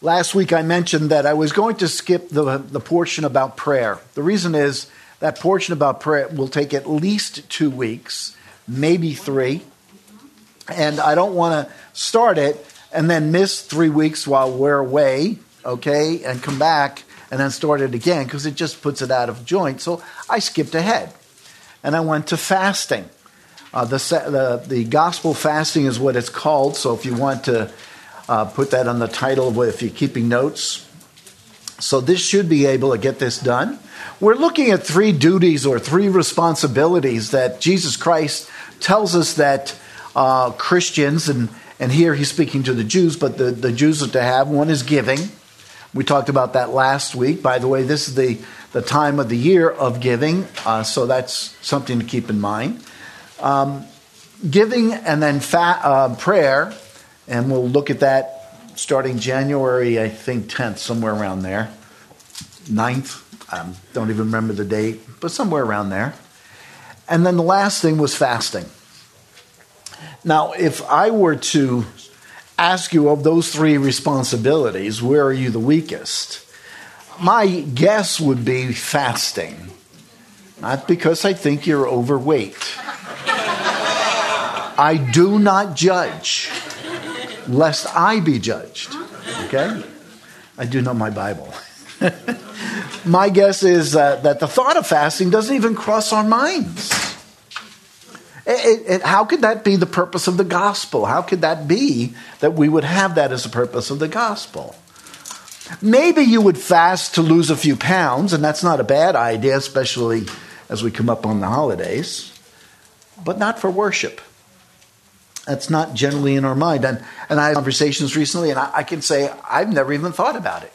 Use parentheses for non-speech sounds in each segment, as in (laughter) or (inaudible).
Last week I mentioned that I was going to skip the, the portion about prayer. The reason is that portion about prayer will take at least two weeks, maybe three. And I don't want to start it and then miss three weeks while we're away, okay, and come back and then start it again because it just puts it out of joint. So I skipped ahead and I went to fasting. Uh, the, the, the gospel fasting is what it's called. So if you want to uh, put that on the title if you're keeping notes. So this should be able to get this done. We're looking at three duties or three responsibilities that Jesus Christ tells us that uh, Christians, and, and here he's speaking to the Jews, but the, the Jews are to have. One is giving. We talked about that last week. By the way, this is the, the time of the year of giving, uh, so that's something to keep in mind. Um, giving and then fa- uh, prayer and we'll look at that starting January, I think 10th, somewhere around there. 9th, um, don't even remember the date, but somewhere around there. And then the last thing was fasting. Now, if I were to ask you of those three responsibilities, where are you the weakest? My guess would be fasting. Not because I think you're overweight. I do not judge lest I be judged. Okay? I do know my Bible. (laughs) my guess is uh, that the thought of fasting doesn't even cross our minds. It, it, how could that be the purpose of the gospel? How could that be that we would have that as a purpose of the gospel? Maybe you would fast to lose a few pounds, and that's not a bad idea, especially as we come up on the holidays, but not for worship. That's not generally in our mind. And, and I had conversations recently, and I, I can say I've never even thought about it.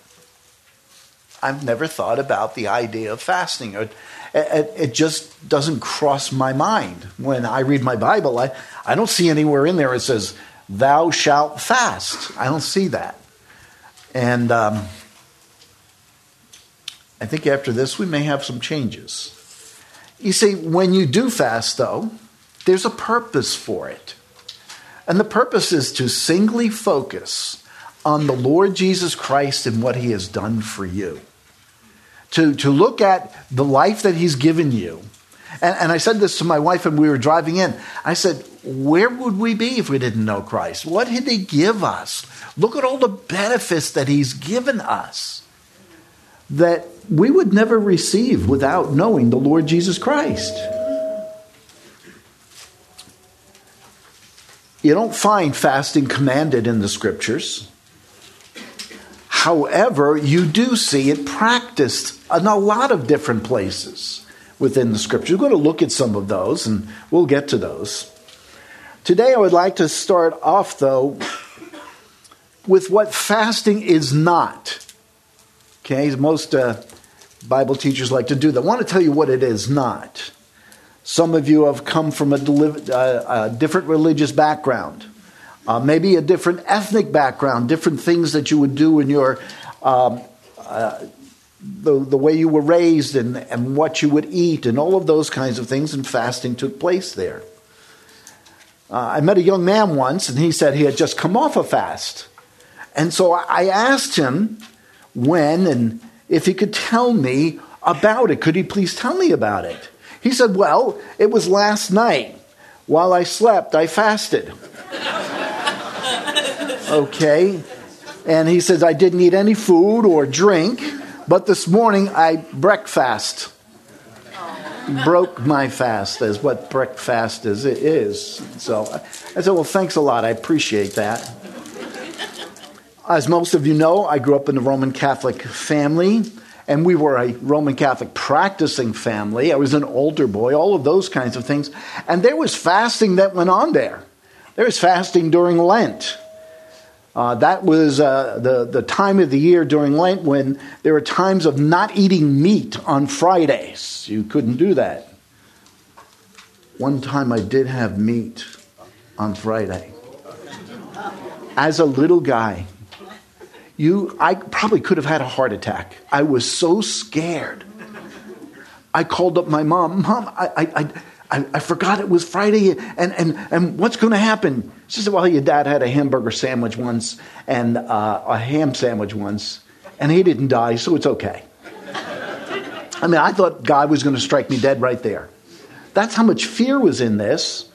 I've never thought about the idea of fasting. It, it, it, just doesn't cross my mind. When I read my Bible, I, I don't see anywhere in there it says, Thou shalt fast. I don't see that. And um, I think after this, we may have some changes. You see, when you do fast, though, there's a purpose for it. And the purpose is to singly focus on the Lord Jesus Christ and what he has done for you. To, to look at the life that he's given you. And, and I said this to my wife when we were driving in. I said, Where would we be if we didn't know Christ? What did he give us? Look at all the benefits that he's given us that we would never receive without knowing the Lord Jesus Christ. You don't find fasting commanded in the scriptures. However, you do see it practiced in a lot of different places within the scriptures. We're going to look at some of those and we'll get to those. Today, I would like to start off, though, with what fasting is not. Okay, most uh, Bible teachers like to do that. I want to tell you what it is not. Some of you have come from a, uh, a different religious background, uh, maybe a different ethnic background, different things that you would do in your um, uh, the, the way you were raised and, and what you would eat and all of those kinds of things, and fasting took place there. Uh, I met a young man once, and he said he had just come off a fast. And so I asked him when and if he could tell me about it. Could he please tell me about it? He said, Well, it was last night. While I slept, I fasted. okay. And he says, I didn't eat any food or drink, but this morning I breakfast. Broke my fast, is what breakfast is. It is. So I said, Well, thanks a lot. I appreciate that. As most of you know, I grew up in a Roman Catholic family and we were a Roman Catholic practicing family. I was an altar boy, all of those kinds of things. And there was fasting that went on there. There was fasting during Lent. Uh, that was uh, the, the time of the year during Lent when there were times of not eating meat on Fridays. You couldn't do that. One time I did have meat on Friday. As a little guy, you, I probably could have had a heart attack. I was so scared. I called up my mom. Mom, I, I, I, I, forgot it was Friday, and, and, and what's going to happen? She said, Well, your dad had a hamburger sandwich once and uh, a ham sandwich once, and he didn't die, so it's okay. I mean, I thought God was going to strike me dead right there. That's how much fear was in this.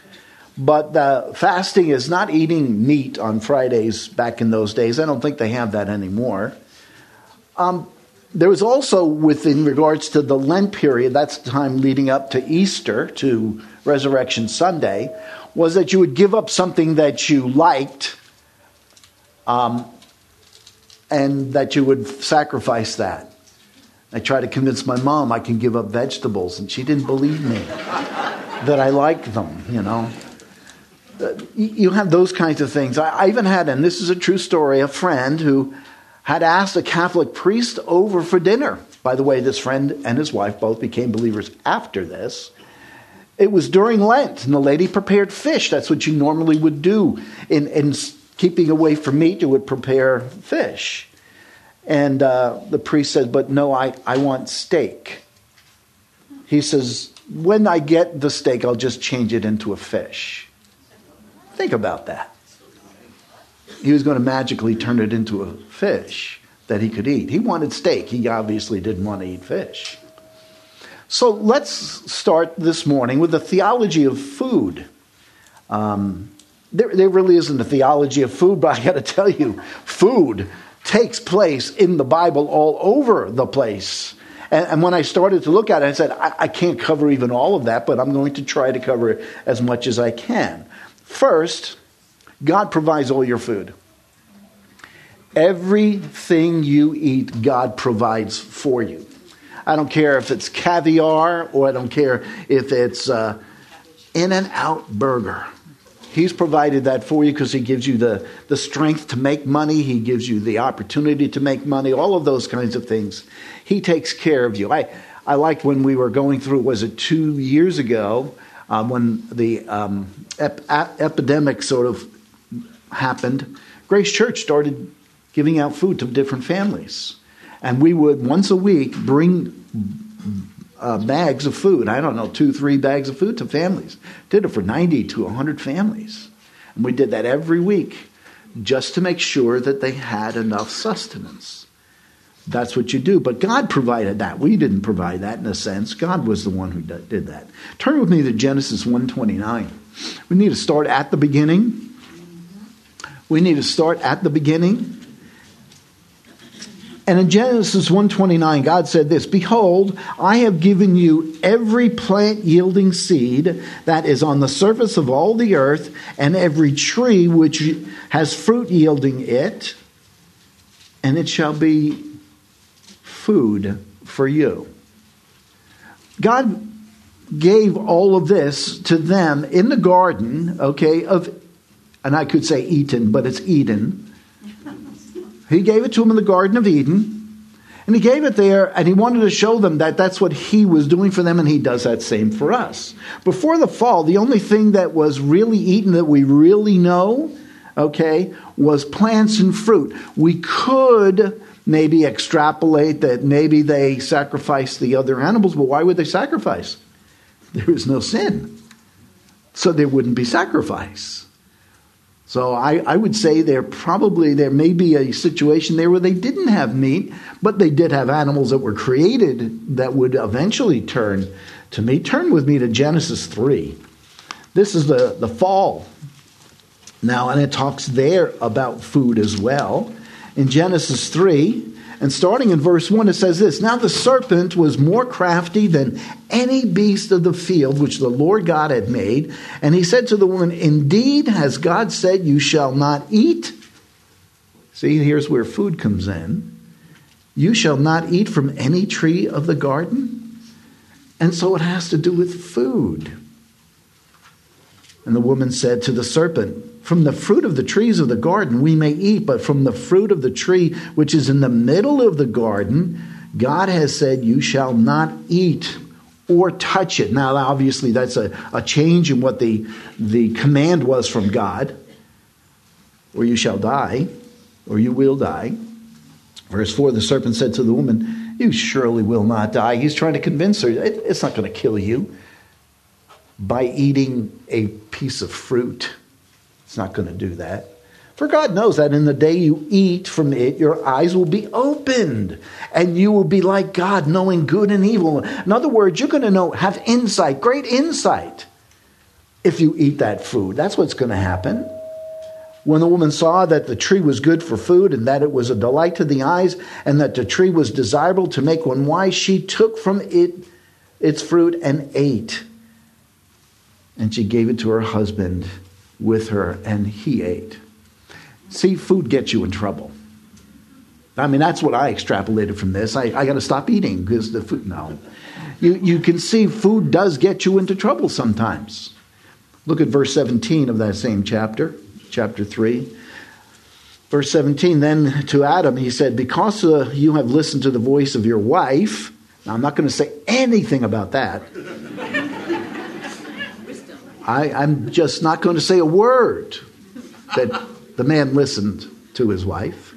But uh, fasting is not eating meat on Fridays back in those days. I don't think they have that anymore. Um, there was also, within regards to the Lent period, that's the time leading up to Easter, to Resurrection Sunday, was that you would give up something that you liked um, and that you would sacrifice that. I tried to convince my mom I can give up vegetables, and she didn't believe me (laughs) that I like them, you know. Uh, you have those kinds of things. I even had, and this is a true story, a friend who had asked a Catholic priest over for dinner. By the way, this friend and his wife both became believers after this. It was during Lent, and the lady prepared fish. That's what you normally would do. In, in keeping away from meat, you would prepare fish. And uh, the priest said, But no, I, I want steak. He says, When I get the steak, I'll just change it into a fish. Think about that. He was going to magically turn it into a fish that he could eat. He wanted steak. He obviously didn't want to eat fish. So let's start this morning with the theology of food. Um, there, there really isn't a theology of food, (laughs) but I got to tell you, food takes place in the Bible all over the place. And, and when I started to look at it, I said, I, I can't cover even all of that, but I'm going to try to cover as much as I can. First, God provides all your food. Everything you eat, God provides for you. I don't care if it's caviar or I don't care if it's uh, In and Out Burger. He's provided that for you because He gives you the, the strength to make money. He gives you the opportunity to make money, all of those kinds of things. He takes care of you. I, I liked when we were going through, was it two years ago, um, when the um, ep- epidemic sort of happened, Grace Church started giving out food to different families. And we would once a week bring uh, bags of food. I don't know, two, three bags of food to families. Did it for 90 to 100 families. And we did that every week just to make sure that they had enough sustenance. That's what you do. But God provided that. We didn't provide that in a sense. God was the one who did that. Turn with me to Genesis 129. We need to start at the beginning. We need to start at the beginning. And in Genesis 129, God said this Behold, I have given you every plant yielding seed that is on the surface of all the earth, and every tree which has fruit yielding it, and it shall be food for you. God gave all of this to them in the garden, okay, of, and I could say Eden, but it's Eden he gave it to them in the Garden of Eden. And he gave it there, and he wanted to show them that that's what he was doing for them, and he does that same for us. Before the fall, the only thing that was really eaten that we really know, okay, was plants and fruit. We could maybe extrapolate that maybe they sacrificed the other animals, but why would they sacrifice? There is no sin. So there wouldn't be sacrifice. So I, I, would say there probably there may be a situation there where they didn't have meat, but they did have animals that were created that would eventually turn to meat. Turn with me to Genesis three. This is the, the fall. Now, and it talks there about food as well. In Genesis 3, and starting in verse 1, it says this Now the serpent was more crafty than any beast of the field which the Lord God had made. And he said to the woman, Indeed, has God said, You shall not eat? See, here's where food comes in. You shall not eat from any tree of the garden. And so it has to do with food. And the woman said to the serpent, from the fruit of the trees of the garden we may eat, but from the fruit of the tree which is in the middle of the garden, God has said, You shall not eat or touch it. Now, obviously, that's a, a change in what the, the command was from God, or you shall die, or you will die. Verse 4 The serpent said to the woman, You surely will not die. He's trying to convince her, It's not going to kill you. by eating a piece of fruit. It's not going to do that. For God knows that in the day you eat from it, your eyes will be opened and you will be like God, knowing good and evil. In other words, you're going to know, have insight, great insight, if you eat that food. That's what's going to happen. When the woman saw that the tree was good for food and that it was a delight to the eyes and that the tree was desirable to make one wise, she took from it its fruit and ate. And she gave it to her husband with her, and he ate. See, food gets you in trouble. I mean, that's what I extrapolated from this. I, I got to stop eating because the food, no. You, you can see food does get you into trouble sometimes. Look at verse 17 of that same chapter, chapter 3. Verse 17, then to Adam, he said, Because uh, you have listened to the voice of your wife, now I'm not going to say anything about that. I, I'm just not going to say a word that the man listened to his wife.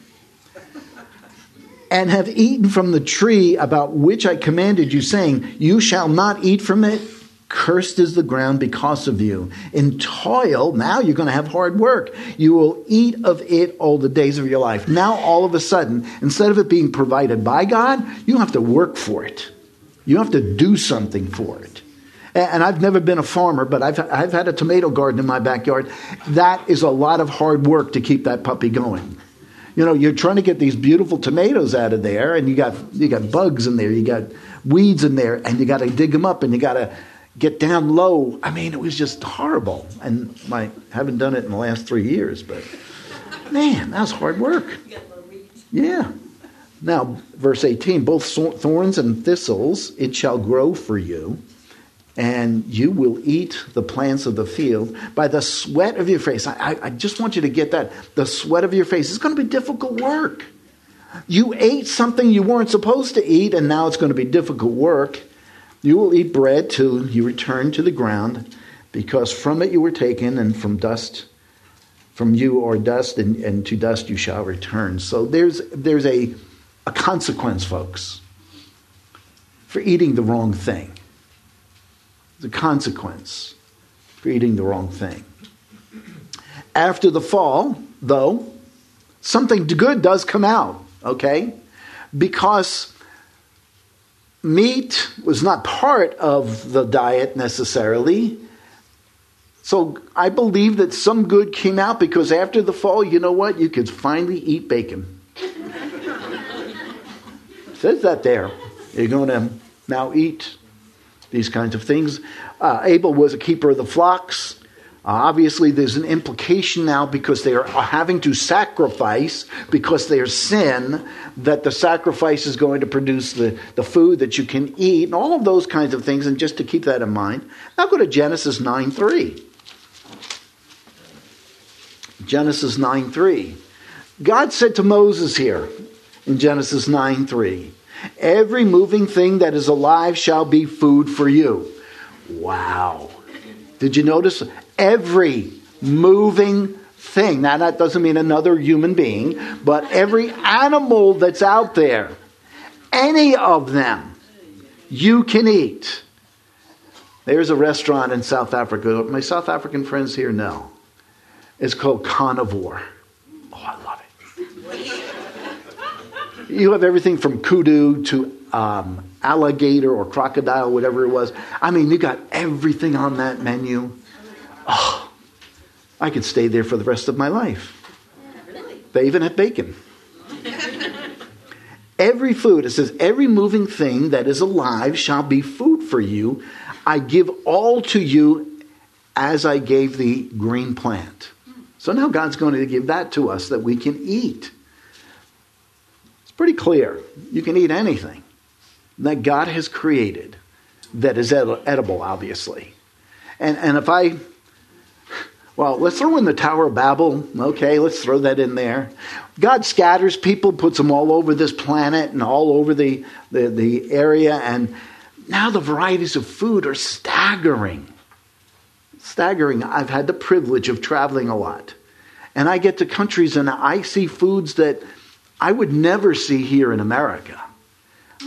And have eaten from the tree about which I commanded you, saying, You shall not eat from it. Cursed is the ground because of you. In toil, now you're going to have hard work. You will eat of it all the days of your life. Now, all of a sudden, instead of it being provided by God, you have to work for it. You have to do something for it. And I've never been a farmer, but I've, I've had a tomato garden in my backyard. That is a lot of hard work to keep that puppy going. You know, you're trying to get these beautiful tomatoes out of there, and you got you got bugs in there, you got weeds in there, and you got to dig them up, and you got to get down low. I mean, it was just horrible. And I haven't done it in the last three years, but man, that was hard work. Yeah. Now, verse 18 both thorns and thistles it shall grow for you and you will eat the plants of the field by the sweat of your face. I, I, just want you to get that. The sweat of your face. It's going to be difficult work. You ate something you weren't supposed to eat, and now it's going to be difficult work. You will eat bread till you return to the ground, because from it you were taken, and from dust, from you are dust, and, and to dust you shall return. So there's, there's a, a consequence, folks, for eating the wrong thing the consequence for eating the wrong thing. After the fall, though, something good does come out, okay? Because meat was not part of the diet necessarily. So I believe that some good came out because after the fall, you know what? You could finally eat bacon. (laughs) says that there. You're going to now eat these kinds of things. Uh, Abel was a keeper of the flocks. Uh, obviously, there's an implication now because they are having to sacrifice because there's sin that the sacrifice is going to produce the, the food that you can eat and all of those kinds of things. And just to keep that in mind, now go to Genesis 9 3. Genesis 9 3. God said to Moses here in Genesis 9 3, Every moving thing that is alive shall be food for you. Wow. Did you notice? Every moving thing. Now, that doesn't mean another human being, but every animal that's out there, any of them, you can eat. There's a restaurant in South Africa. My South African friends here know. It's called Carnivore. You have everything from kudu to um, alligator or crocodile, whatever it was. I mean, you got everything on that menu. Oh, I could stay there for the rest of my life. They even have bacon. (laughs) every food, it says, every moving thing that is alive shall be food for you. I give all to you as I gave the green plant. So now God's going to give that to us that we can eat pretty clear. You can eat anything that God has created that is edible, obviously. And, and if I, well, let's throw in the Tower of Babel. Okay, let's throw that in there. God scatters people, puts them all over this planet and all over the, the, the area. And now the varieties of food are staggering. Staggering. I've had the privilege of traveling a lot. And I get to countries and I see foods that I would never see here in America.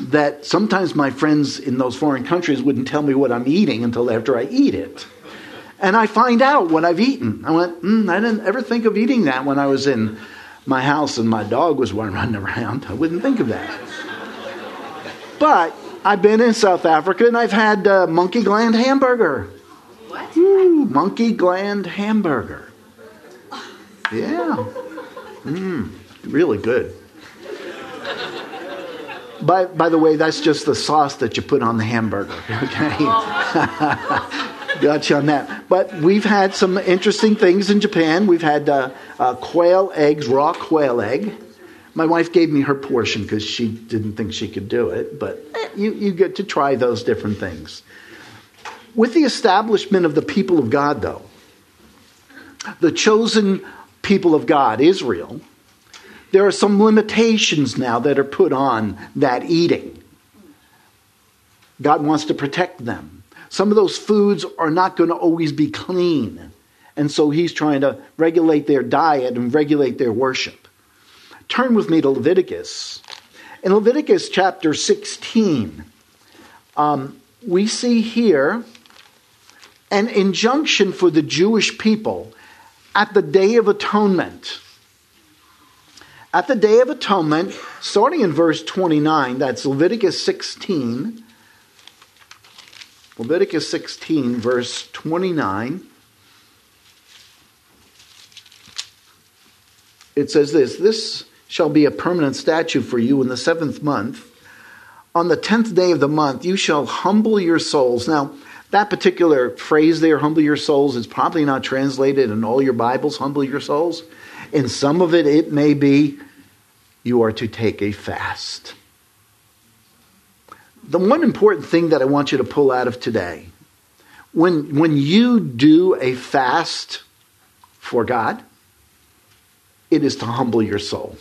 that sometimes my friends in those foreign countries wouldn't tell me what I'm eating until after I eat it. And I find out what I've eaten. I went, mm, I didn't ever think of eating that when I was in my house and my dog was (laughs) running around. I wouldn't think of that. But I've been in South Africa and I've had uh, monkey gland hamburger. What? Ooh, monkey gland hamburger. Yeah. Mmm, really good. By, by the way, that's just the sauce that you put on the hamburger. (laughs) Okay. (laughs) Got you on that. But we've had some interesting things in Japan. We've had uh, uh, quail eggs, raw quail egg. My wife gave me her portion because she didn't think she could do it, but eh, you, you get to try those different things. With the establishment of the people of God, though, the chosen people of God, Israel, there are some limitations now that are put on that eating. God wants to protect them. Some of those foods are not going to always be clean. And so he's trying to regulate their diet and regulate their worship. Turn with me to Leviticus. In Leviticus chapter 16, um, we see here an injunction for the Jewish people at the Day of Atonement. At the Day of Atonement, starting in verse 29, that's Leviticus 16, Leviticus 16, verse 29. It says this This shall be a permanent statute for you in the seventh month. On the tenth day of the month, you shall humble your souls. Now, that particular phrase there, humble your souls, is probably not translated in all your Bibles, humble your souls. In some of it, it may be you are to take a fast the one important thing that I want you to pull out of today when, when you do a fast for God, it is to humble your soul.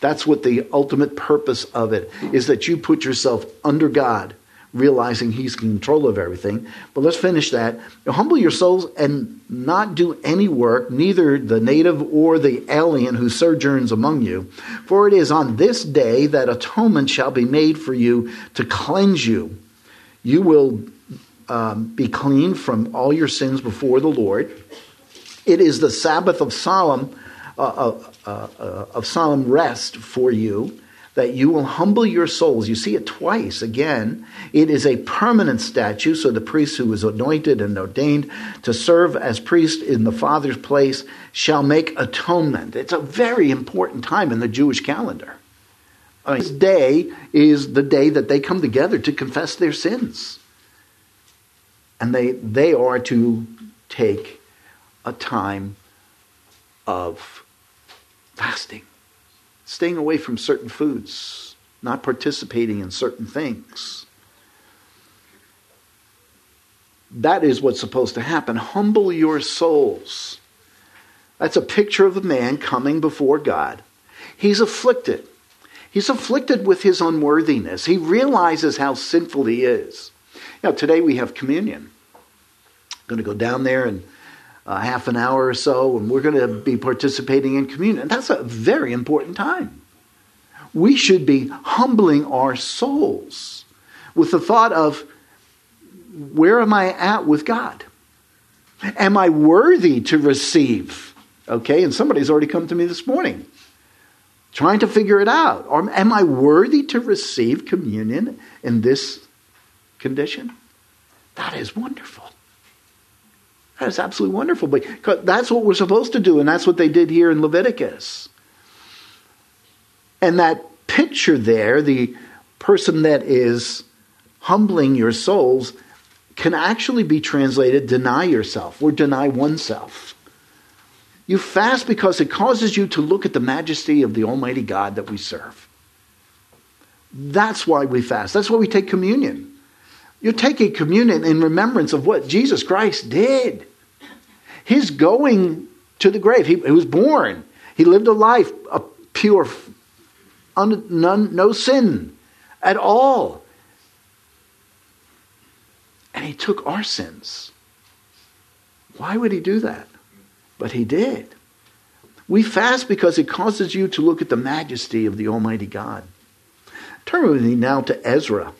That's what the ultimate purpose of it is that you put yourself under God realizing he's in control of everything. But let's finish that. Humble your souls and not do any work, neither the native or the alien who sojourns among you. For it is on this day that atonement shall be made for you to cleanse you. You will um, be clean from all your sins before the Lord. It is the Sabbath of solemn, uh, uh, uh, of solemn rest for you that you will humble your souls. You see it twice again. It is a permanent statute, so the priest who is anointed and ordained to serve as priest in the Father's place shall make atonement. It's a very important time in the Jewish calendar. I mean, this day is the day that they come together to confess their sins. And they, they are to take a time of fasting staying away from certain foods, not participating in certain things. That is what's supposed to happen. Humble your souls. That's a picture of a man coming before God. He's afflicted. He's afflicted with his unworthiness. He realizes how sinful he is. Now, today we have communion. I'm going to go down there and uh, half an hour or so, and we're going to be participating in communion. That's a very important time. We should be humbling our souls with the thought of where am I at with God? Am I worthy to receive? Okay, and somebody's already come to me this morning trying to figure it out. Or am I worthy to receive communion in this condition? That is wonderful. That's absolutely wonderful. But that's what we're supposed to do, and that's what they did here in Leviticus. And that picture there, the person that is humbling your souls, can actually be translated deny yourself or deny oneself. You fast because it causes you to look at the majesty of the Almighty God that we serve. That's why we fast. That's why we take communion. You take a communion in remembrance of what Jesus Christ did. His going to the grave. He, he was born. He lived a life, a pure, un, none, no sin at all. And he took our sins. Why would he do that? But he did. We fast because it causes you to look at the majesty of the Almighty God. Turn with me now to Ezra.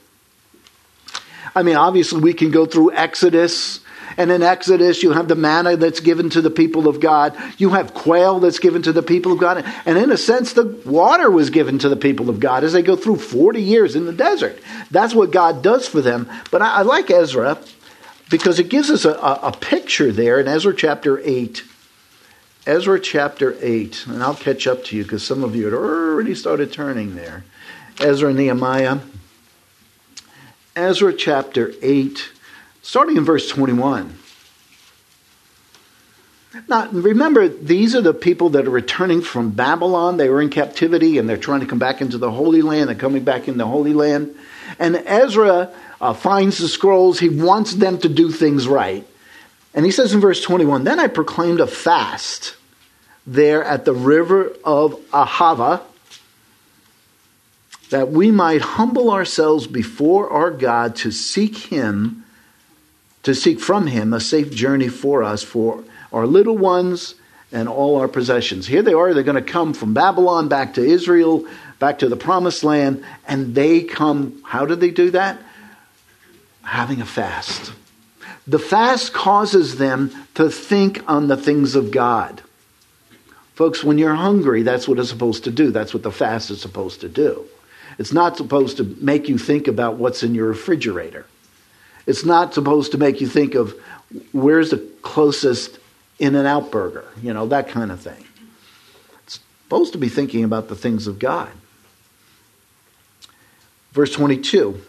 I mean, obviously, we can go through Exodus. And in Exodus, you have the manna that's given to the people of God. You have quail that's given to the people of God. And in a sense, the water was given to the people of God as they go through 40 years in the desert. That's what God does for them. But I, I like Ezra because it gives us a, a, a picture there in Ezra chapter 8. Ezra chapter 8, and I'll catch up to you because some of you had already started turning there. Ezra and Nehemiah. Ezra chapter 8, starting in verse 21. Now, remember, these are the people that are returning from Babylon. They were in captivity and they're trying to come back into the Holy Land. They're coming back in the Holy Land. And Ezra uh, finds the scrolls. He wants them to do things right. And he says in verse 21 Then I proclaimed a fast there at the river of Ahava that we might humble ourselves before our God to seek Him, to seek from Him a safe journey for us, for our little ones and all our possessions. Here they are, they're going to come from Babylon back to Israel, back to the promised land, and they come, how do they do that? Having a fast. The fast causes them to think on the things of God. Folks, when you're hungry, that's what it's supposed to do. That's what the fast is supposed to do. It's not supposed to make you think about what's in your refrigerator. It's not supposed to make you think of where's the closest in and out burger, you know, that kind of thing. It's supposed to be thinking about the things of God. Verse 22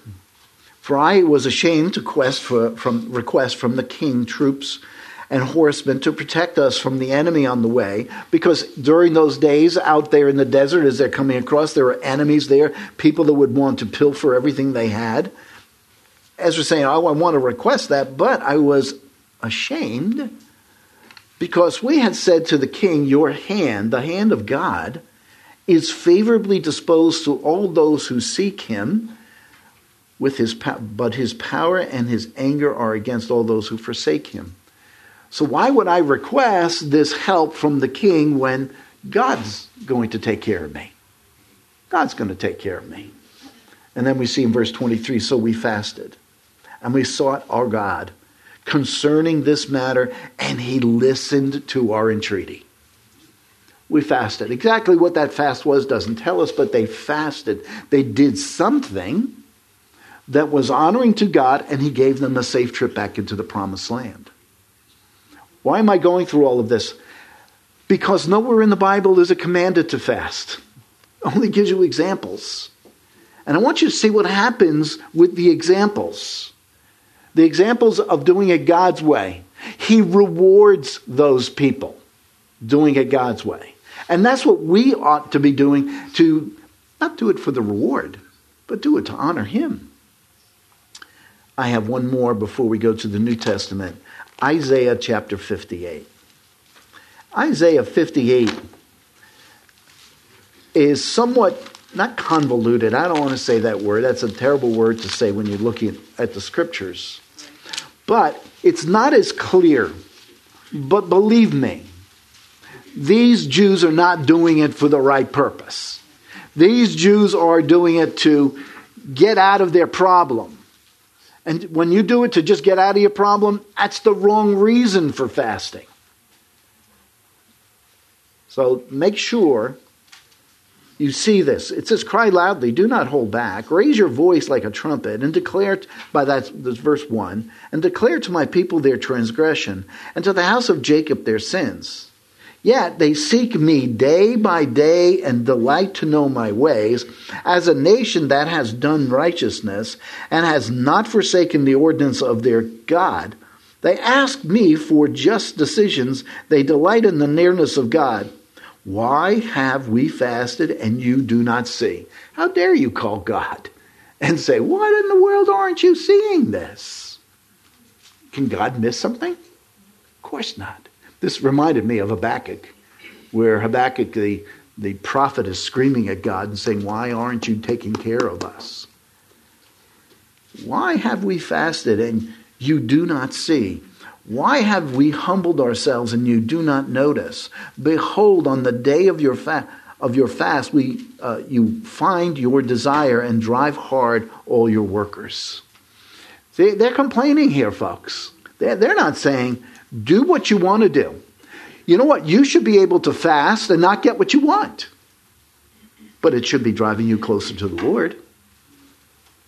For I was ashamed to quest for, from, request from the king troops and horsemen to protect us from the enemy on the way. Because during those days out there in the desert, as they're coming across, there were enemies there, people that would want to pilfer everything they had. Ezra saying, oh, I want to request that, but I was ashamed because we had said to the king, Your hand, the hand of God, is favorably disposed to all those who seek him. With his, but his power and his anger are against all those who forsake him. So why would I request this help from the king when God's going to take care of me? God's going to take care of me. And then we see in verse 23 so we fasted and we sought our God concerning this matter, and he listened to our entreaty. We fasted. Exactly what that fast was doesn't tell us, but they fasted. They did something that was honoring to God, and he gave them a safe trip back into the promised land. Why am I going through all of this? Because nowhere in the Bible is it commanded to fast. It only gives you examples. And I want you to see what happens with the examples. The examples of doing it God's way. He rewards those people doing it God's way. And that's what we ought to be doing to not do it for the reward, but do it to honor Him. I have one more before we go to the New Testament. Isaiah chapter 58. Isaiah 58 is somewhat not convoluted. I don't want to say that word. That's a terrible word to say when you're looking at the scriptures. But it's not as clear. But believe me, these Jews are not doing it for the right purpose. These Jews are doing it to get out of their problem. And when you do it to just get out of your problem, that's the wrong reason for fasting. So make sure you see this. It says, Cry loudly, do not hold back. Raise your voice like a trumpet, and declare, by that, verse 1, and declare to my people their transgression, and to the house of Jacob their sins. Yet they seek me day by day and delight to know my ways, as a nation that has done righteousness and has not forsaken the ordinance of their God. They ask me for just decisions. They delight in the nearness of God. Why have we fasted and you do not see? How dare you call God and say, What in the world aren't you seeing this? Can God miss something? Of course not. This reminded me of Habakkuk, where Habakkuk, the, the prophet, is screaming at God and saying, Why aren't you taking care of us? Why have we fasted and you do not see? Why have we humbled ourselves and you do not notice? Behold, on the day of your fast, of your fast, we, uh, you find your desire and drive hard all your workers. See, they're complaining here, folks. They're, they're not saying, do what you want to do. You know what? You should be able to fast and not get what you want. But it should be driving you closer to the Lord.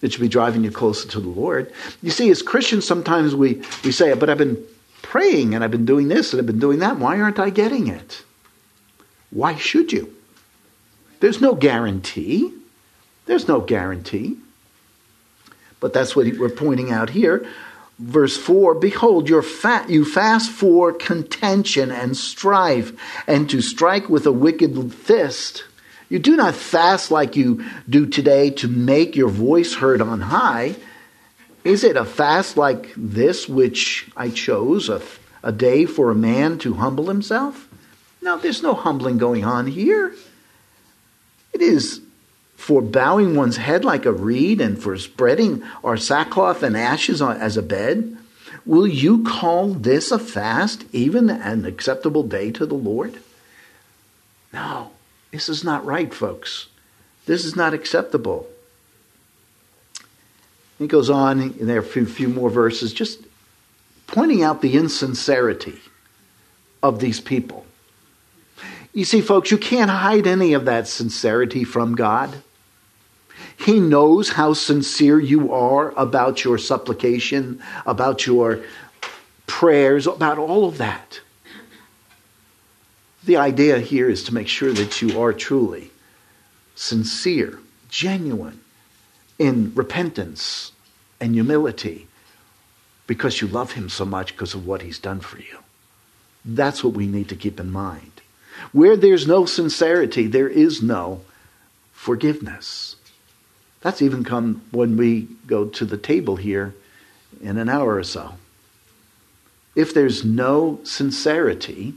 It should be driving you closer to the Lord. You see, as Christians, sometimes we, we say, it, but I've been praying and I've been doing this and I've been doing that. Why aren't I getting it? Why should you? There's no guarantee. There's no guarantee. But that's what we're pointing out here. Verse 4 Behold, you fast for contention and strife, and to strike with a wicked fist. You do not fast like you do today to make your voice heard on high. Is it a fast like this which I chose, a, a day for a man to humble himself? No, there's no humbling going on here. It is for bowing one's head like a reed and for spreading our sackcloth and ashes as a bed. Will you call this a fast, even an acceptable day to the Lord? No. This is not right, folks. This is not acceptable. He goes on, in there a few, few more verses, just pointing out the insincerity of these people. You see, folks, you can't hide any of that sincerity from God. He knows how sincere you are about your supplication, about your prayers, about all of that. The idea here is to make sure that you are truly sincere, genuine in repentance and humility because you love him so much because of what he's done for you. That's what we need to keep in mind. Where there's no sincerity, there is no forgiveness. That's even come when we go to the table here in an hour or so. If there's no sincerity,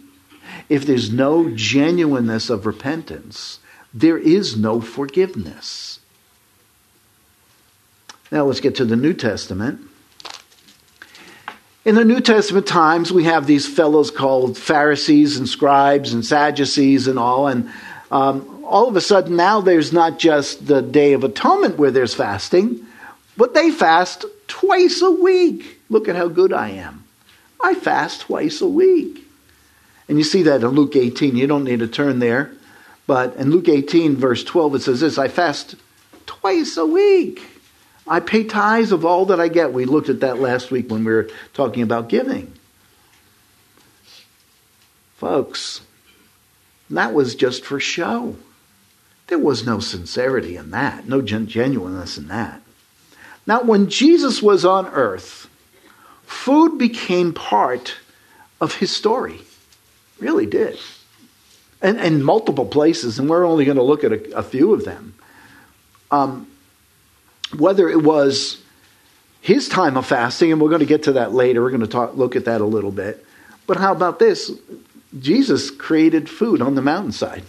if there's no genuineness of repentance, there is no forgiveness. Now let's get to the New Testament. In the New Testament times, we have these fellows called Pharisees and scribes and Sadducees and all. And um, all of a sudden, now there's not just the Day of Atonement where there's fasting, but they fast twice a week. Look at how good I am. I fast twice a week. And you see that in Luke 18. You don't need to turn there. But in Luke 18, verse 12, it says this I fast twice a week. I pay tithes of all that I get. We looked at that last week when we were talking about giving. Folks, that was just for show. There was no sincerity in that, no genuineness in that. Now, when Jesus was on earth, food became part of his story. Really did. And, and multiple places, and we're only going to look at a, a few of them. Um, whether it was his time of fasting, and we're going to get to that later, we're going to talk, look at that a little bit. But how about this? Jesus created food on the mountainside.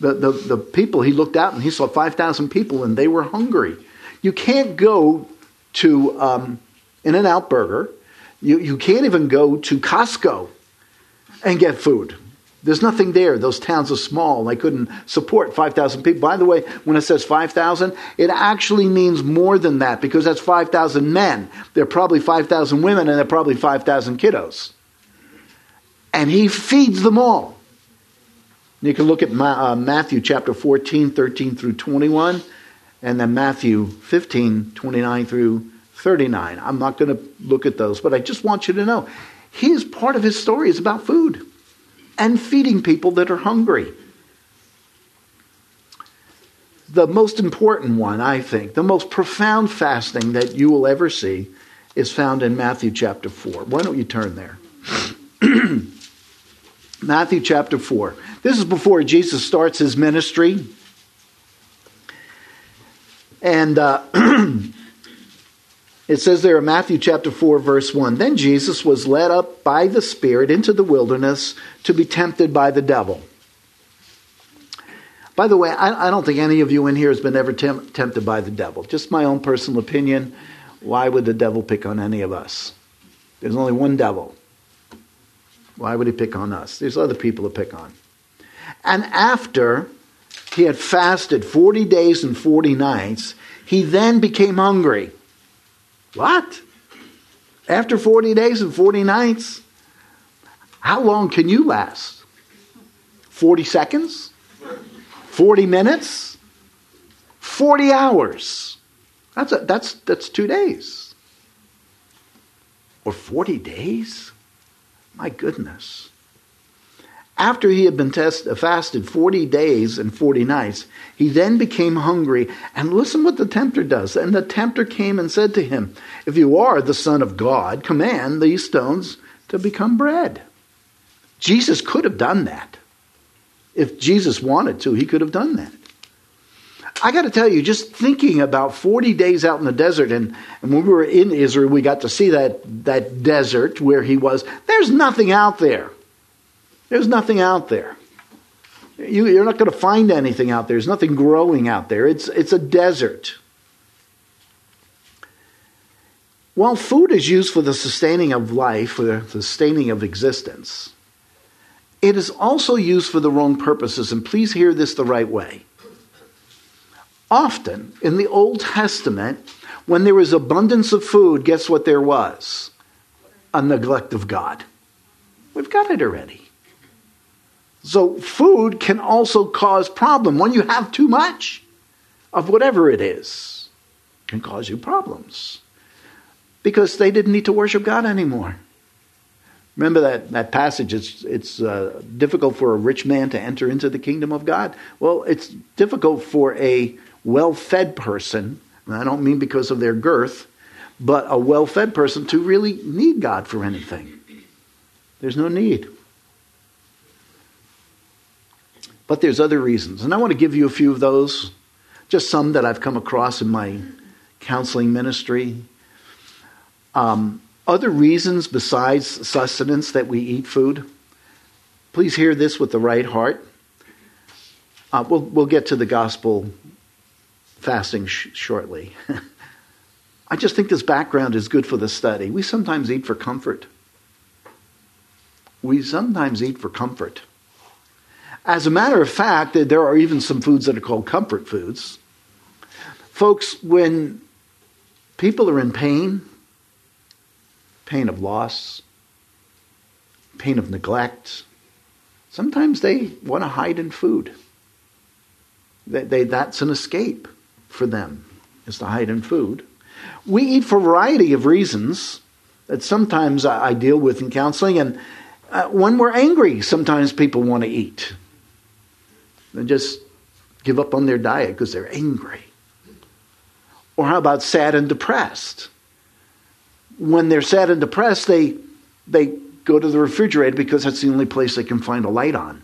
The, the, the people, he looked out and he saw 5,000 people and they were hungry. You can't go to um, In N Out Burger. You, you can't even go to Costco and get food. There's nothing there. Those towns are small. They couldn't support 5,000 people. By the way, when it says 5,000, it actually means more than that because that's 5,000 men. There are probably 5,000 women and there are probably 5,000 kiddos. And he feeds them all. You can look at uh, Matthew chapter 14, 13 through 21, and then Matthew 15, 29 through 39. I'm not going to look at those, but I just want you to know his part of his story is about food and feeding people that are hungry. The most important one, I think, the most profound fasting that you will ever see is found in Matthew chapter 4. Why don't you turn there? (clears throat) Matthew chapter 4. This is before Jesus starts his ministry. And uh, (clears throat) It says there in Matthew chapter 4, verse 1 Then Jesus was led up by the Spirit into the wilderness to be tempted by the devil. By the way, I, I don't think any of you in here has been ever temp- tempted by the devil. Just my own personal opinion. Why would the devil pick on any of us? There's only one devil. Why would he pick on us? There's other people to pick on. And after he had fasted 40 days and 40 nights, he then became hungry. What? After 40 days and 40 nights? How long can you last? 40 seconds? 40 minutes? 40 hours? That's, a, that's, that's two days. Or 40 days? My goodness. After he had been fasted 40 days and 40 nights, he then became hungry. And listen what the tempter does. And the tempter came and said to him, If you are the Son of God, command these stones to become bread. Jesus could have done that. If Jesus wanted to, he could have done that. I got to tell you, just thinking about 40 days out in the desert, and, and when we were in Israel, we got to see that, that desert where he was. There's nothing out there. There's nothing out there. You, are not going to find anything out there. There's nothing growing out there. It's, it's a desert. While food is used for the sustaining of life, for the sustaining of existence, it is also used for the wrong purposes. And please hear this the right way. Often in the Old Testament, when there was abundance of food, guess what there was? A neglect of God. We've got it already. So food can also cause problem. When you have too much of whatever it is, can cause you problems. Because they didn't need to worship God anymore. Remember that, that passage, it's, it's uh, difficult for a rich man to enter into the kingdom of God. Well, it's difficult for a well fed person, and I don't mean because of their girth, but a well fed person to really need God for anything. There's no need. But there's other reasons. And I want to give you a few of those, just some that I've come across in my counseling ministry. Um, other reasons besides sustenance that we eat food. Please hear this with the right heart. Uh, we'll, we'll get to the gospel fasting sh- shortly. (laughs) I just think this background is good for the study. We sometimes eat for comfort. We sometimes eat for comfort. As a matter of fact, there are even some foods that are called comfort foods. Folks, when people are in pain, pain of loss, pain of neglect, sometimes they want to hide in food. They, they, that's an escape for them, is to hide in food. We eat for a variety of reasons that sometimes I, I deal with in counseling. And uh, when we're angry, sometimes people want to eat and just give up on their diet because they're angry. Or how about sad and depressed? When they're sad and depressed, they, they go to the refrigerator because that's the only place they can find a light on.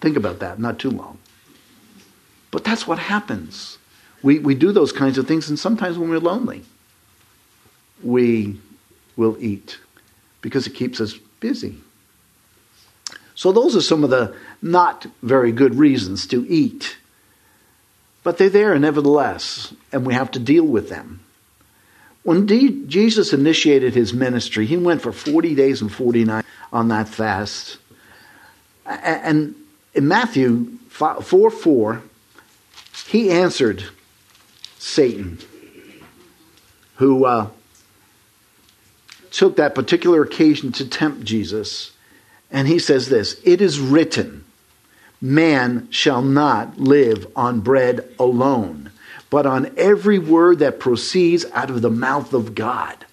Think about that, not too long. But that's what happens. We, we do those kinds of things, and sometimes when we're lonely, we will eat because it keeps us busy. So, those are some of the not very good reasons to eat. But they're there nevertheless, and we have to deal with them. When D- Jesus initiated his ministry, he went for 40 days and 40 nights on that fast. And in Matthew 4 4, he answered Satan, who uh, took that particular occasion to tempt Jesus and he says this It is written, man shall not live on bread alone, but on every word that proceeds out of the mouth of God.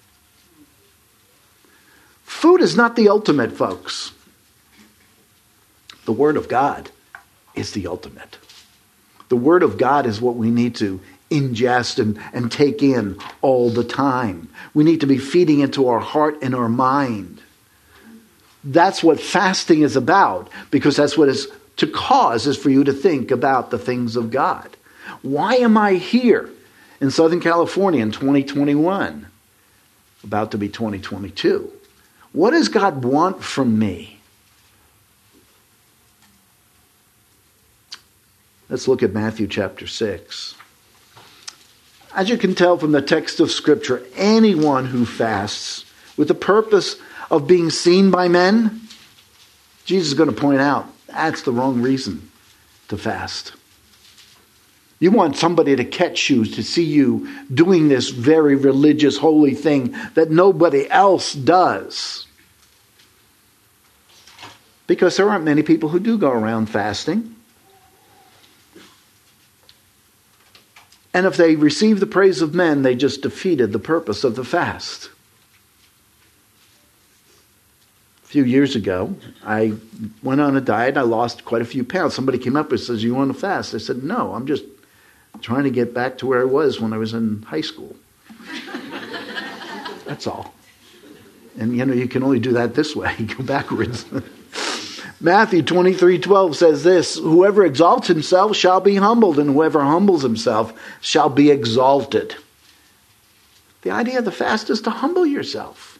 Food is not the ultimate, folks. The Word of God is the ultimate. The Word of God is what we need to ingest and, and take in all the time. We need to be feeding into our heart and our mind. That's what fasting is about, because that's what is to cause is for you to think about the things of God. Why am I here in Southern California in 2021? About to be 2022. What does God want from me? Let's look at Matthew chapter 6. As you can tell from the text of Scripture, anyone who fasts with the purpose of being seen by men, Jesus is going to point out that's the wrong reason to fast. You want somebody to catch you, to see you doing this very religious, holy thing that nobody else does. Because there aren't many people who do go around fasting. And if they receive the praise of men, they just defeated the purpose of the fast. A few years ago, I went on a diet. And I lost quite a few pounds. Somebody came up and says, "You want to fast?" I said, "No, I'm just trying to get back to where I was when I was in high school. (laughs) That's all. And you know, you can only do that this way. (laughs) Go backwards. (laughs) Matthew 23 12 says this Whoever exalts himself shall be humbled, and whoever humbles himself shall be exalted. The idea of the fast is to humble yourself,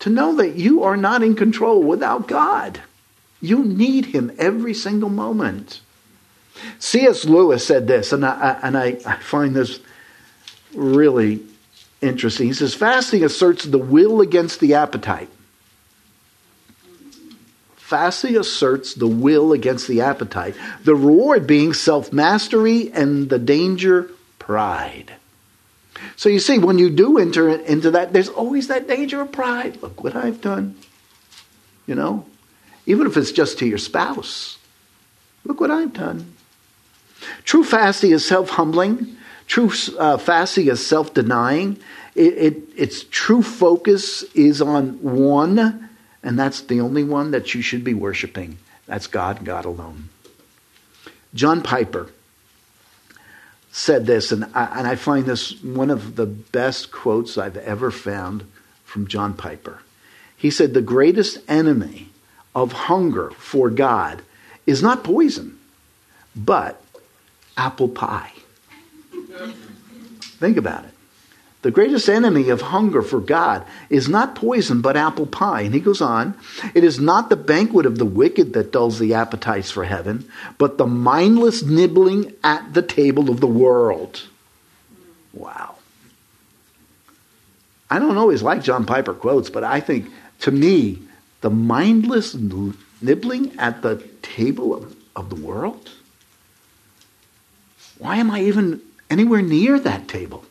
to know that you are not in control without God. You need Him every single moment. C.S. Lewis said this, and I, and I, I find this really interesting. He says, Fasting asserts the will against the appetite. Fasting asserts the will against the appetite, the reward being self mastery and the danger, pride. So you see, when you do enter into that, there's always that danger of pride. Look what I've done. You know, even if it's just to your spouse. Look what I've done. True fasting is self humbling. True uh, fasting is self denying. It, it, its true focus is on one, and that's the only one that you should be worshiping. That's God, God alone. John Piper said this, and I, and I find this one of the best quotes I've ever found from John Piper. He said, The greatest enemy of hunger for God is not poison, but apple pie. (laughs) Think about it. The greatest enemy of hunger for God is not poison, but apple pie. And he goes on, it is not the banquet of the wicked that dulls the appetites for heaven, but the mindless nibbling at the table of the world. Wow. I don't always like John Piper quotes, but I think, to me, the mindless nibbling at the table of, of the world why am I even anywhere near that table?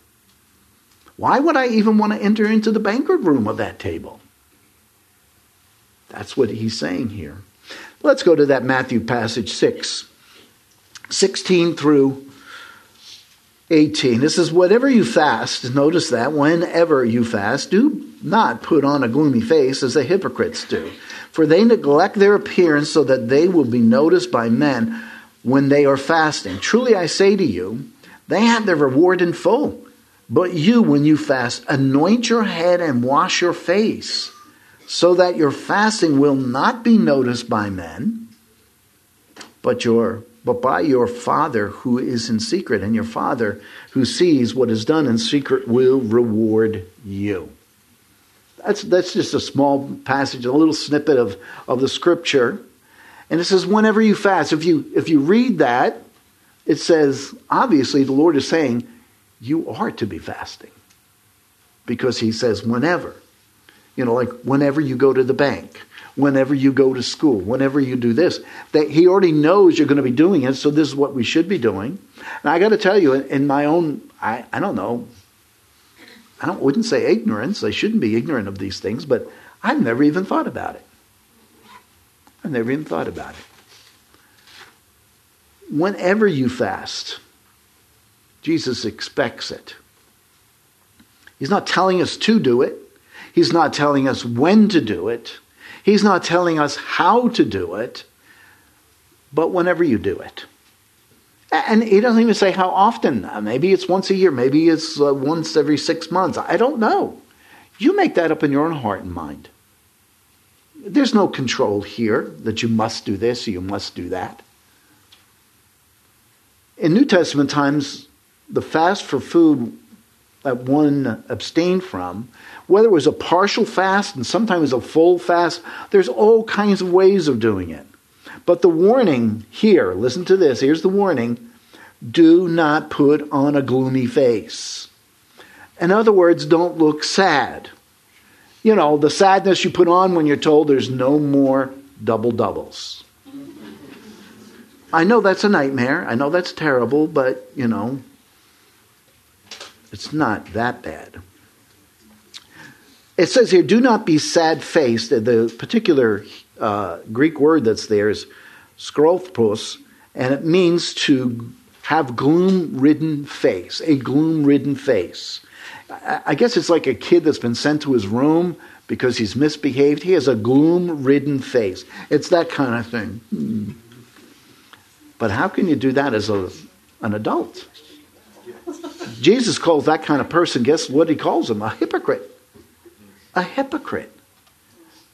Why would I even want to enter into the banquet room of that table? That's what he's saying here. Let's go to that Matthew passage 6, 16 through 18. This is whatever you fast, notice that, whenever you fast, do not put on a gloomy face as the hypocrites do, for they neglect their appearance so that they will be noticed by men when they are fasting. Truly I say to you, they have their reward in full. But you, when you fast, anoint your head and wash your face, so that your fasting will not be noticed by men, but your but by your Father who is in secret, and your Father who sees what is done in secret will reward you. That's, that's just a small passage, a little snippet of, of the scripture and it says, whenever you fast. If you, if you read that, it says, obviously, the Lord is saying, you are to be fasting. Because he says, whenever. You know, like whenever you go to the bank, whenever you go to school, whenever you do this. That he already knows you're going to be doing it, so this is what we should be doing. And I got to tell you, in my own, I, I don't know, I don't, wouldn't say ignorance. I shouldn't be ignorant of these things, but I've never even thought about it. i've never even thought about it. Whenever you fast, Jesus expects it. He's not telling us to do it. He's not telling us when to do it. He's not telling us how to do it. But whenever you do it. And he doesn't even say how often. Maybe it's once a year. Maybe it's uh, once every six months. I don't know. You make that up in your own heart and mind. There's no control here that you must do this or you must do that. In New Testament times, the fast for food that one abstained from, whether it was a partial fast and sometimes a full fast, there's all kinds of ways of doing it. But the warning here, listen to this, here's the warning do not put on a gloomy face. In other words, don't look sad. you know, the sadness you put on when you're told there's no more double doubles. I know that's a nightmare. I know that's terrible, but, you know, it's not that bad. It says here, do not be sad faced. The particular uh, Greek word that's there is skuthropos, and it means to have gloom ridden face, a gloom ridden face. I guess it's like a kid that's been sent to his room because he's misbehaved. He has a gloom ridden face. It's that kind of thing. Hmm. But how can you do that as a, an adult? Jesus calls that kind of person, guess what he calls them? A hypocrite a hypocrite.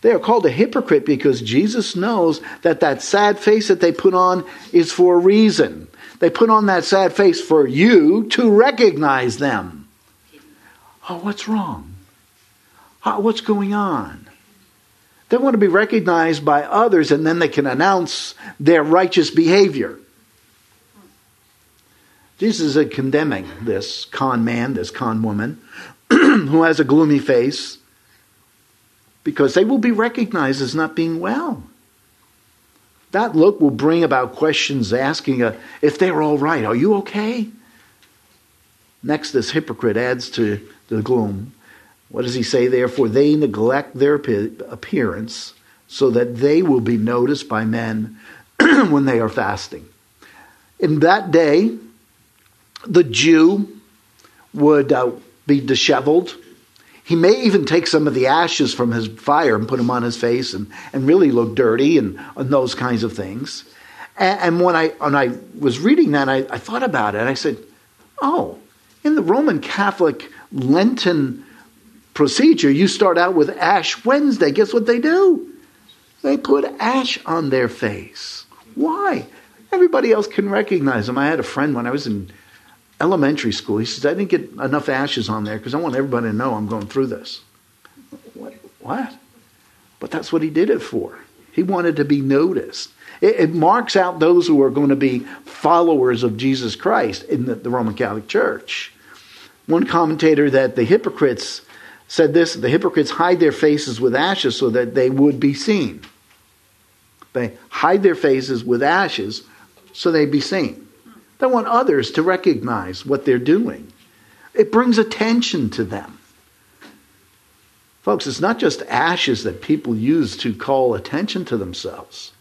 They are called a hypocrite because Jesus knows that that sad face that they put on is for a reason. They put on that sad face for you to recognize them. Oh, what's wrong? Oh, what's going on? They want to be recognized by others and then they can announce their righteous behavior. Jesus is condemning this con man, this con woman, (clears throat) who has a gloomy face because they will be recognized as not being well. That look will bring about questions asking uh, if they're all right. Are you okay? Next, this hypocrite adds to the gloom. What does he say Therefore, they neglect their appearance so that they will be noticed by men (clears throat) when they are fasting. In that day, the Jew would uh, be disheveled he may even take some of the ashes from his fire and put them on his face and, and really look dirty and, and those kinds of things. And, and, when, I, when I was reading that, I, I thought about it. and I said, oh, in the Roman Catholic Lenten procedure, you start out with Ash Wednesday. Guess what they do? They put ash on their face. Why? Everybody else can recognize them. I had a friend when I was in elementary school. He says, I didn't get enough ashes on there because I want everybody to know I'm going through this. What? what? But that's what he did it for. He wanted to be noticed. It, it marks out those who are going to be followers of Jesus Christ in the, the Roman Catholic Church. One commentator that the hypocrites said this the hypocrites hide their faces with ashes so that they would be seen. They hide their faces with ashes so they'd be seen. They want others to recognize what they're doing. It brings attention to them. Folks, it's not just ashes that people use to call attention to themselves.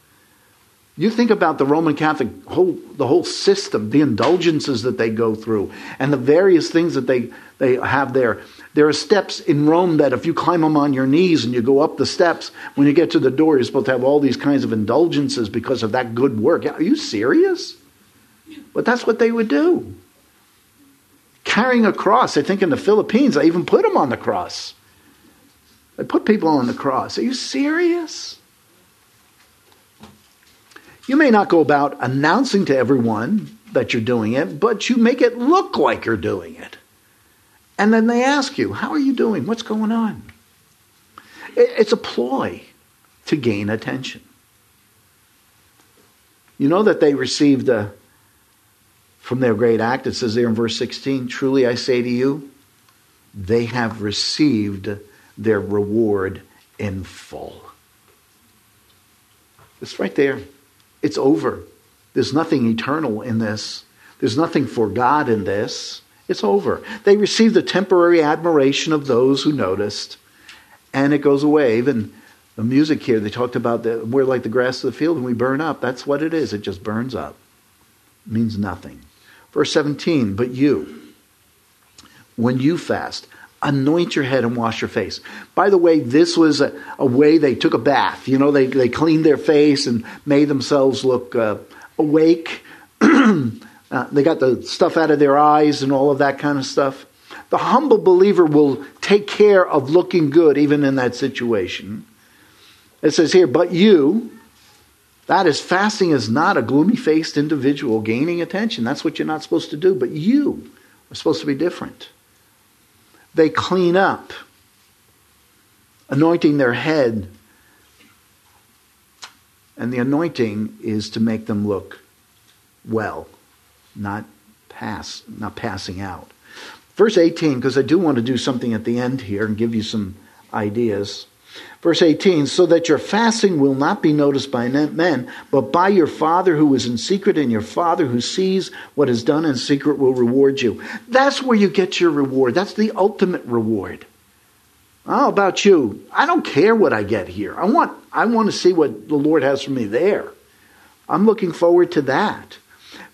You think about the Roman Catholic whole the whole system, the indulgences that they go through, and the various things that they, they have there. There are steps in Rome that if you climb them on your knees and you go up the steps, when you get to the door, you're supposed to have all these kinds of indulgences because of that good work. Are you serious? But that's what they would do. Carrying a cross. I think in the Philippines, they even put them on the cross. They put people on the cross. Are you serious? You may not go about announcing to everyone that you're doing it, but you make it look like you're doing it. And then they ask you, How are you doing? What's going on? It's a ploy to gain attention. You know that they received a from their great act. It says there in verse 16 Truly I say to you, they have received their reward in full. It's right there. It's over. There's nothing eternal in this. There's nothing for God in this. It's over. They received the temporary admiration of those who noticed, and it goes away. Even the music here, they talked about that we're like the grass of the field and we burn up. That's what it is. It just burns up. It means nothing. Verse 17, but you, when you fast, anoint your head and wash your face. By the way, this was a, a way they took a bath. You know, they, they cleaned their face and made themselves look uh, awake. (clears throat) uh, they got the stuff out of their eyes and all of that kind of stuff. The humble believer will take care of looking good even in that situation. It says here, but you, that is, fasting is not a gloomy faced individual gaining attention. That's what you're not supposed to do. But you are supposed to be different. They clean up, anointing their head. And the anointing is to make them look well, not pass, not passing out. Verse 18, because I do want to do something at the end here and give you some ideas. Verse 18, so that your fasting will not be noticed by men, but by your Father who is in secret, and your Father who sees what is done in secret will reward you. That's where you get your reward. That's the ultimate reward. How about you? I don't care what I get here. I want, I want to see what the Lord has for me there. I'm looking forward to that.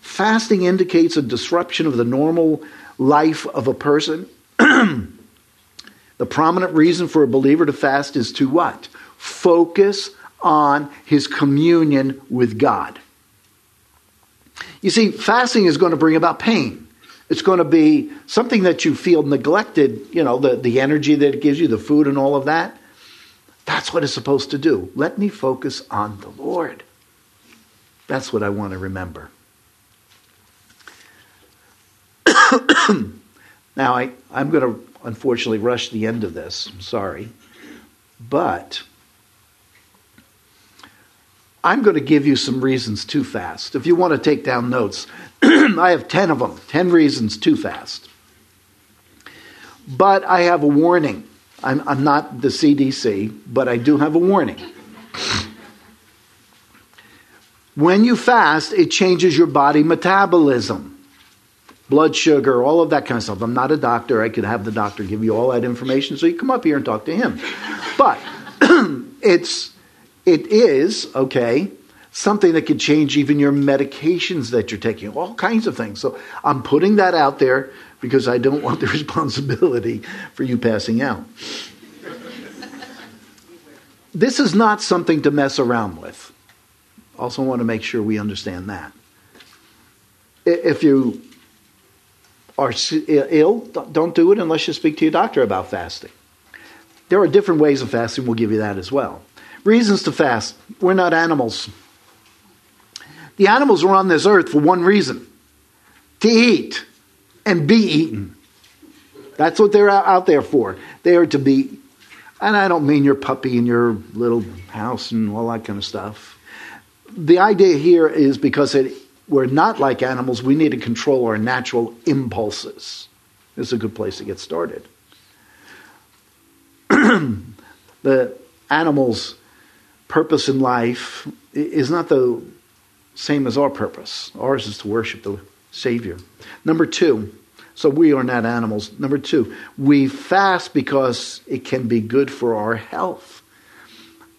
Fasting indicates a disruption of the normal life of a person. (clears throat) The prominent reason for a believer to fast is to what? Focus on his communion with God. You see, fasting is going to bring about pain. It's going to be something that you feel neglected, you know, the, the energy that it gives you, the food and all of that. That's what it's supposed to do. Let me focus on the Lord. That's what I want to remember. (coughs) now, I, I'm going to unfortunately rush the end of this. I'm sorry. But I'm going to give you some reasons to fast. If you want to take down notes, (clears throat) I have 10 of them 10 reasons to fast. But I have a warning. I'm, I'm not the CDC, but I do have a warning. When you fast, it changes your body metabolism blood sugar, all of that kind of stuff. I'm not a doctor. I could have the doctor give you all that information so you come up here and talk to him. But (clears throat) it's it is, okay, something that could change even your medications that you're taking, all kinds of things. So I'm putting that out there because I don't want the (laughs) responsibility for you passing out. this is not something to mess around with. Also want to make sure we understand that. If you are ill, don't do it unless you speak to your doctor about fasting. There are different ways of fasting, we'll give you that as well. Reasons to fast. We're not animals. The animals are on this earth for one reason to eat and be eaten. That's what they're out there for. They are to be, and I don't mean your puppy in your little house and all that kind of stuff. The idea here is because it we're not like animals. We need to control our natural impulses. This is a good place to get started. (clears throat) the animal's purpose in life is not the same as our purpose. Ours is to worship the Savior. Number two, so we are not animals. Number two, we fast because it can be good for our health.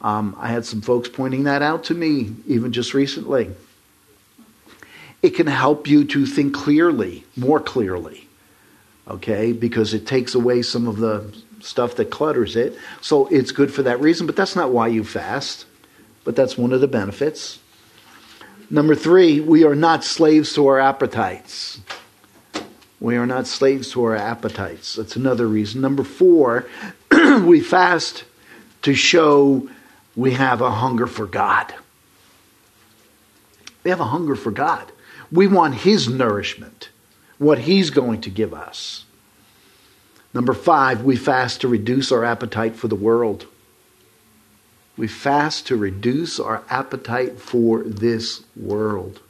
Um, I had some folks pointing that out to me even just recently. It can help you to think clearly, more clearly, okay, because it takes away some of the stuff that clutters it. So it's good for that reason, but that's not why you fast, but that's one of the benefits. Number three, we are not slaves to our appetites. We are not slaves to our appetites. That's another reason. Number four, (clears throat) we fast to show we have a hunger for God. We have a hunger for God. We want His nourishment, what He's going to give us. Number five, we fast to reduce our appetite for the world. We fast to reduce our appetite for this world.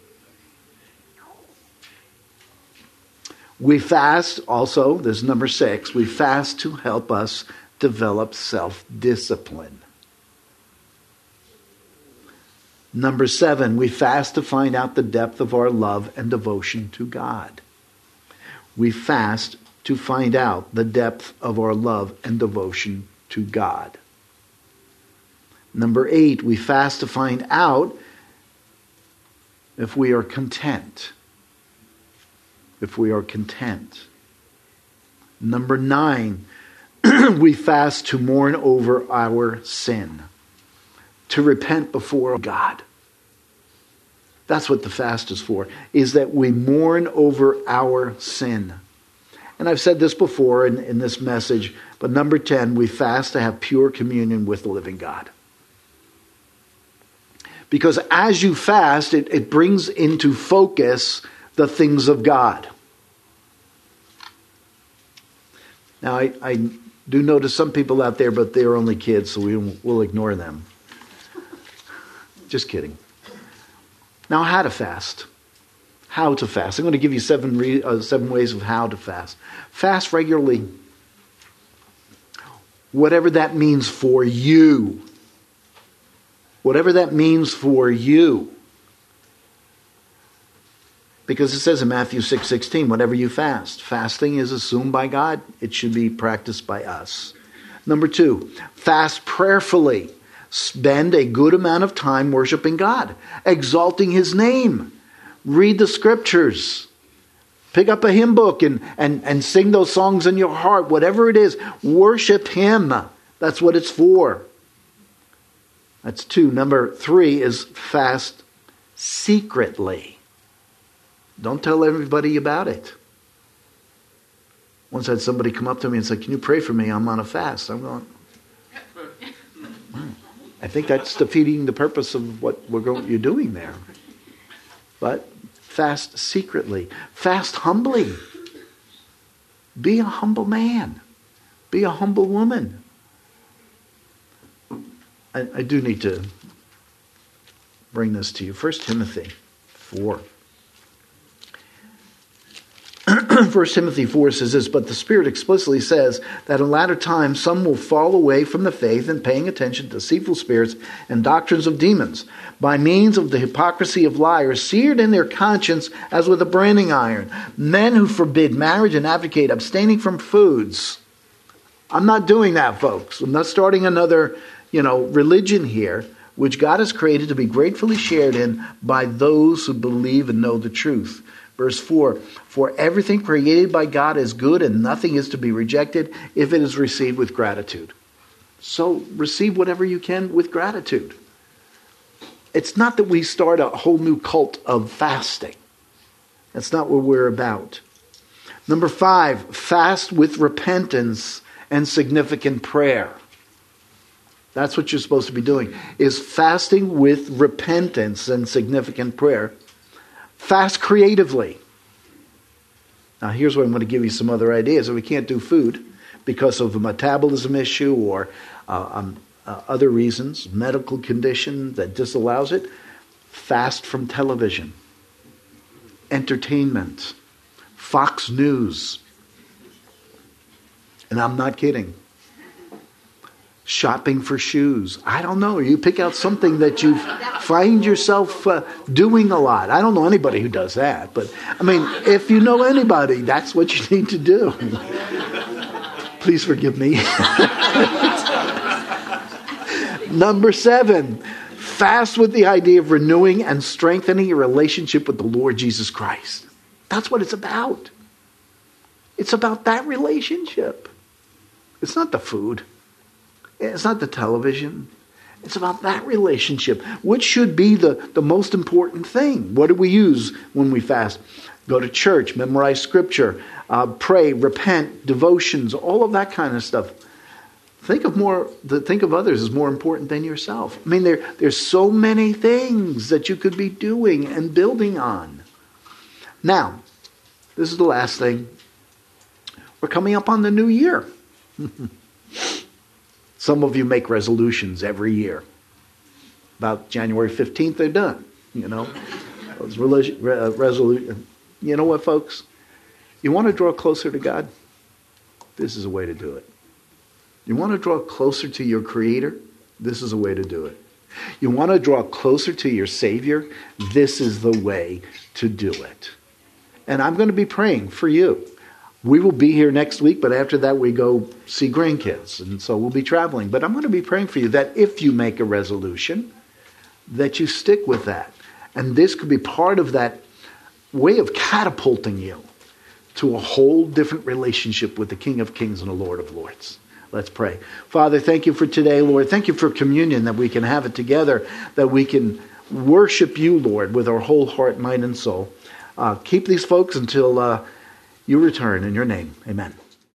We fast also, this is number six, we fast to help us develop self discipline. Number seven, we fast to find out the depth of our love and devotion to God. We fast to find out the depth of our love and devotion to God. Number eight, we fast to find out if we are content. If we are content. Number nine, (clears throat) we fast to mourn over our sin to repent before God. That's what the fast is for, is that we mourn over our sin. And I've said this before in, in this message, but number 10, we fast to have pure communion with the living God. Because as you fast, it, it brings into focus the things of God. Now, I, I do notice some people out there, but they're only kids, so we, we'll ignore them. Just kidding. Now, how to fast. How to fast. I'm going to give you seven, re- uh, seven ways of how to fast. Fast regularly. whatever that means for you. Whatever that means for you. Because it says in Matthew 6 16, whatever you fast. Fasting is assumed by God, it should be practiced by us. Number two, fast prayerfully. Spend a good amount of time worshiping God, exalting His name. Read the scriptures. Pick up a hymn book and, and, and sing those songs in your heart. Whatever it is, worship Him. That's what it's for. That's two. Number three is fast secretly. Don't tell everybody about it. Once I had somebody come up to me and say, Can you pray for me? I'm on a fast. I'm going, I think that's defeating the purpose of what we're going, you're doing there. But fast secretly, fast humbly. Be a humble man, be a humble woman. I, I do need to bring this to you. First Timothy 4. 1 Timothy 4 says this, but the Spirit explicitly says that in latter times some will fall away from the faith and paying attention to deceitful spirits and doctrines of demons, by means of the hypocrisy of liars, seared in their conscience as with a branding iron. Men who forbid marriage and advocate abstaining from foods. I'm not doing that, folks. I'm not starting another, you know, religion here, which God has created to be gratefully shared in by those who believe and know the truth. Verse 4 For everything created by God is good, and nothing is to be rejected if it is received with gratitude. So receive whatever you can with gratitude. It's not that we start a whole new cult of fasting. That's not what we're about. Number five, fast with repentance and significant prayer. That's what you're supposed to be doing, is fasting with repentance and significant prayer. Fast creatively. Now, here's where I'm going to give you some other ideas. If we can't do food because of a metabolism issue or uh, um, uh, other reasons, medical condition that disallows it, fast from television, entertainment, Fox News. And I'm not kidding shopping for shoes. I don't know. You pick out something that you find yourself uh, doing a lot. I don't know anybody who does that, but I mean, if you know anybody, that's what you need to do. (laughs) Please forgive me. (laughs) Number seven, fast with the idea of renewing and strengthening your relationship with the Lord Jesus Christ. That's what it's about. It's about that relationship. It's not the food. It's not the television. It's about that relationship, which should be the, the most important thing. What do we use when we fast? Go to church, memorize scripture, uh, pray, repent, devotions, all of that kind of stuff. Think of more. The, think of others as more important than yourself. I mean, there, there's so many things that you could be doing and building on. Now, this is the last thing. We're coming up on the new year. (laughs) Some of you make resolutions every year. About January 15th, they're done. You know, those uh, resolution. You know what, folks? You want to draw closer to God? This is a way to do it. You want to draw closer to your Creator? This is a way to do it. You want to draw closer to your Savior? This is the way to do it. And I'm going to be praying for you we will be here next week, but after that, we go see grandkids. And so we'll be traveling. But I'm going to be praying for you that if you make a resolution, that you stick with that. And this could be part of that way of catapulting you to a whole different relationship with the King of Kings and the Lord of Lords. Let's pray. Father, thank you for today, Lord. Thank you for communion that we can have it together, that we can worship you, Lord, with our whole heart, mind, and soul. Uh, keep these folks until. Uh, you return in your name. Amen.